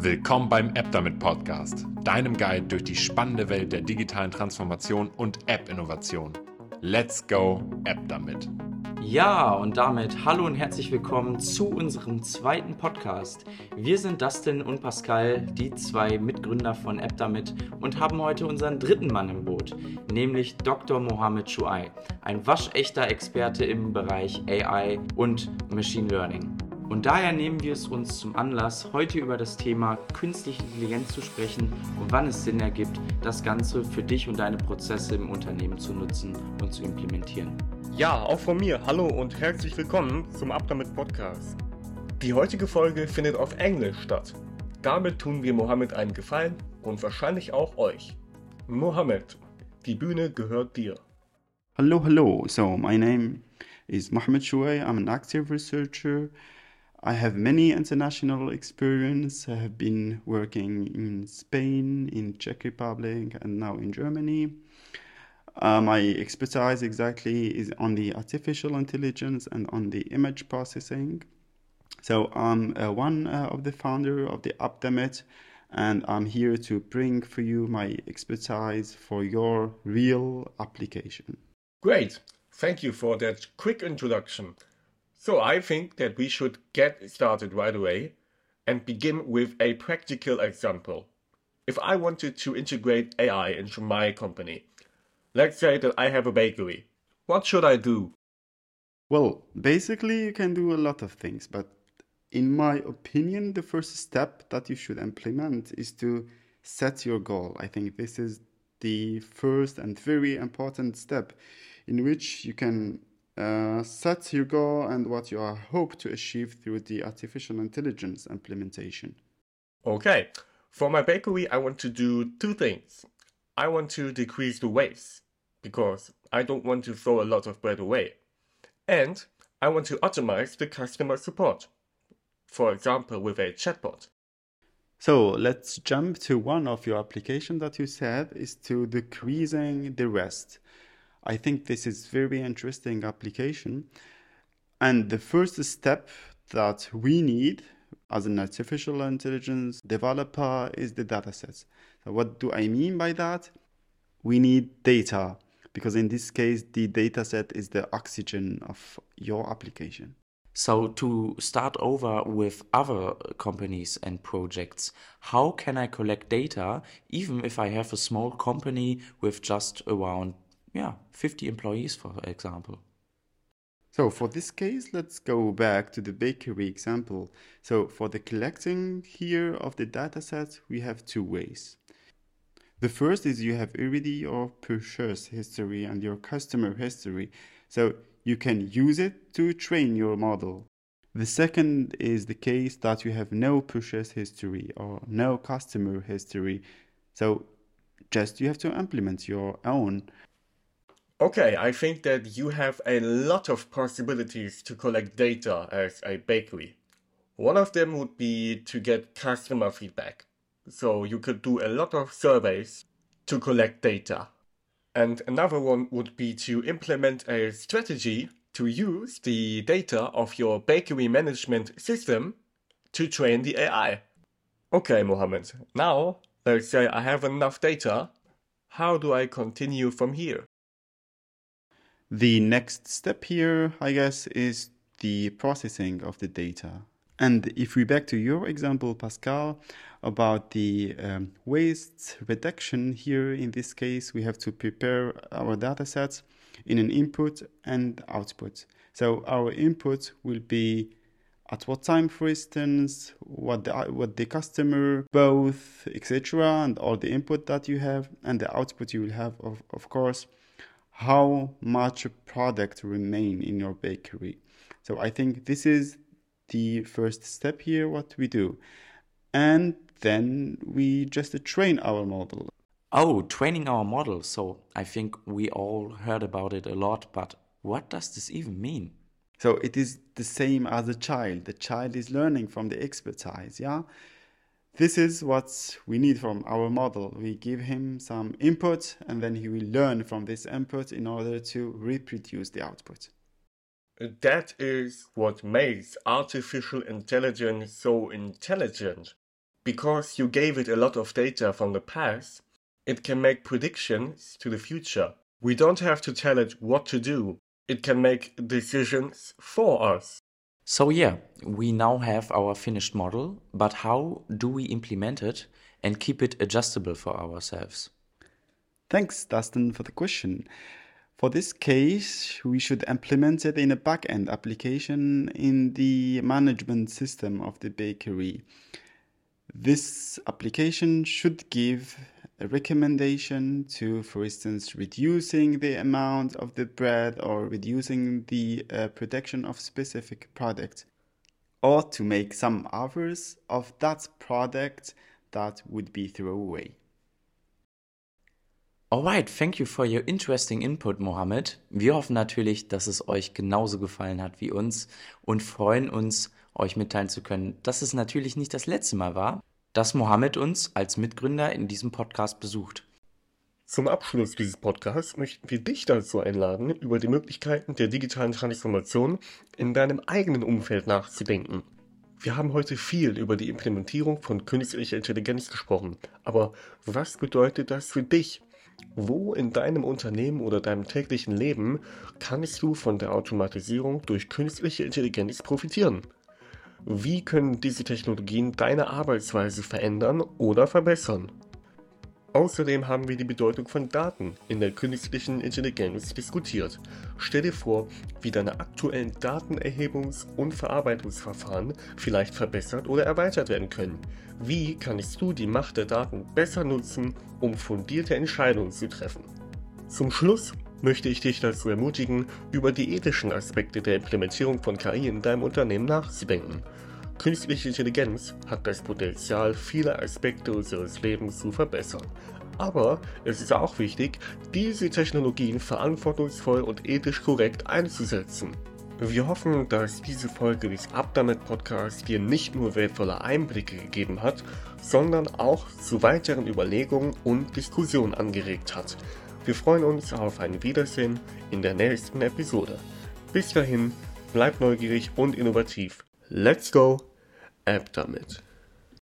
Willkommen beim App Damit Podcast, deinem Guide durch die spannende Welt der digitalen Transformation und App-Innovation. Let's go App Damit. Ja, und damit hallo und herzlich willkommen zu unserem zweiten Podcast. Wir sind Dustin und Pascal, die zwei Mitgründer von AppDamit und haben heute unseren dritten Mann im Boot, nämlich Dr. Mohamed Shuai, ein waschechter Experte im Bereich AI und Machine Learning. Und daher nehmen wir es uns zum Anlass, heute über das Thema künstliche Intelligenz zu sprechen und wann es Sinn ergibt, das Ganze für dich und deine Prozesse im Unternehmen zu nutzen und zu implementieren. Ja, auch von mir. Hallo und herzlich willkommen zum Ab damit Podcast. Die heutige Folge findet auf Englisch statt. Damit tun wir Mohammed einen Gefallen und wahrscheinlich auch euch. Mohammed, die Bühne gehört dir. Hello, hello. So, my name is Mohammed Shuay. I'm an active researcher. I have many international experience. I have been working in Spain, in Czech Republic, and now in Germany. Uh, my expertise exactly is on the artificial intelligence and on the image processing. So I'm uh, one uh, of the founder of the AppDamit, and I'm here to bring for you my expertise for your real application. Great. Thank you for that quick introduction. So I think that we should get started right away and begin with a practical example. If I wanted to integrate AI into my company, let's say that I have a bakery, what should I do? Well, basically, you can do a lot of things, but in my opinion, the first step that you should implement is to set your goal. I think this is the first and very important step in which you can uh, set your goal and what you hope to achieve through the artificial intelligence implementation. Okay, for my bakery, I want to do two things. I want to decrease the waste because I don't want to throw a lot of bread away. And I want to optimize the customer support, for example, with a chatbot. So let's jump to one of your application that you said is to decreasing the rest. I think this is very interesting application. And the first step that we need as an artificial intelligence developer is the datasets. So what do I mean by that? We need data because in this case the dataset is the oxygen of your application. So, to start over with other companies and projects, how can I collect data even if I have a small company with just around yeah, 50 employees, for example. So for this case, let's go back to the bakery example. So for the collecting here of the datasets, we have two ways. The first is you have already your purchase history and your customer history. So you can use it to train your model. The second is the case that you have no purchase history or no customer history. So just you have to implement your own Okay, I think that you have a lot of possibilities to collect data as a bakery. One of them would be to get customer feedback. So you could do a lot of surveys to collect data. And another one would be to implement a strategy to use the data of your bakery management system to train the AI. Okay, Mohammed, now let's say I have enough data. How do I continue from here? The next step here, I guess, is the processing of the data. And if we back to your example, Pascal, about the um, waste reduction here, in this case, we have to prepare our data sets in an input and output. So our input will be at what time, for instance, what the, what the customer, both, etc., and all the input that you have, and the output you will have, of, of course, how much product remain in your bakery. So I think this is the first step here, what we do. And then we just train our model. Oh, training our model. So I think we all heard about it a lot, but what does this even mean? So it is the same as a child. The child is learning from the expertise, yeah? This is what we need from our model. We give him some input and then he will learn from this input in order to reproduce the output. That is what makes artificial intelligence so intelligent. because you gave it a lot of data from the past, it can make predictions to the future. We don't have to tell it what to do. It can make decisions for us. So yeah, we now have our finished model, but how do we implement it and keep it adjustable for ourselves? Thanks, Dustin, for the question. For this case, we should implement it in a backend application in the management system of the bakery. This application should give a recommendation to, for instance, reducing the amount of the bread or reducing the uh, production of specific product, or to make some offers of that product that would be throwaway. Alright, thank you for your interesting input, Mohammed. Wir hoffen natürlich, dass es euch genauso gefallen hat wie uns und freuen uns, euch mitteilen zu können, dass es natürlich nicht das letzte Mal war, dass Mohammed uns als Mitgründer in diesem Podcast besucht. Zum Abschluss dieses Podcasts möchten wir dich dazu einladen, über die Möglichkeiten der digitalen Transformation in deinem eigenen Umfeld nachzudenken. Wir haben heute viel über die Implementierung von künstlicher Intelligenz gesprochen, aber was bedeutet das für dich? Wo in deinem Unternehmen oder deinem täglichen Leben kannst du von der Automatisierung durch künstliche Intelligenz profitieren? Wie können diese Technologien deine Arbeitsweise verändern oder verbessern? Außerdem haben wir die Bedeutung von Daten in der künstlichen Intelligenz diskutiert. Stell dir vor, wie deine aktuellen Datenerhebungs- und Verarbeitungsverfahren vielleicht verbessert oder erweitert werden können. Wie kannst du die Macht der Daten besser nutzen, um fundierte Entscheidungen zu treffen? Zum Schluss möchte ich dich dazu ermutigen, über die ethischen Aspekte der Implementierung von KI in deinem Unternehmen nachzudenken. Künstliche Intelligenz hat das Potenzial, viele Aspekte unseres Lebens zu verbessern. Aber es ist auch wichtig, diese Technologien verantwortungsvoll und ethisch korrekt einzusetzen. Wir hoffen, dass diese Folge des Abdamit Podcasts dir nicht nur wertvolle Einblicke gegeben hat, sondern auch zu weiteren Überlegungen und Diskussionen angeregt hat. Wir freuen uns auf ein Wiedersehen in der nächsten Episode. Bis dahin, bleib neugierig und innovativ. Let's go, App damit.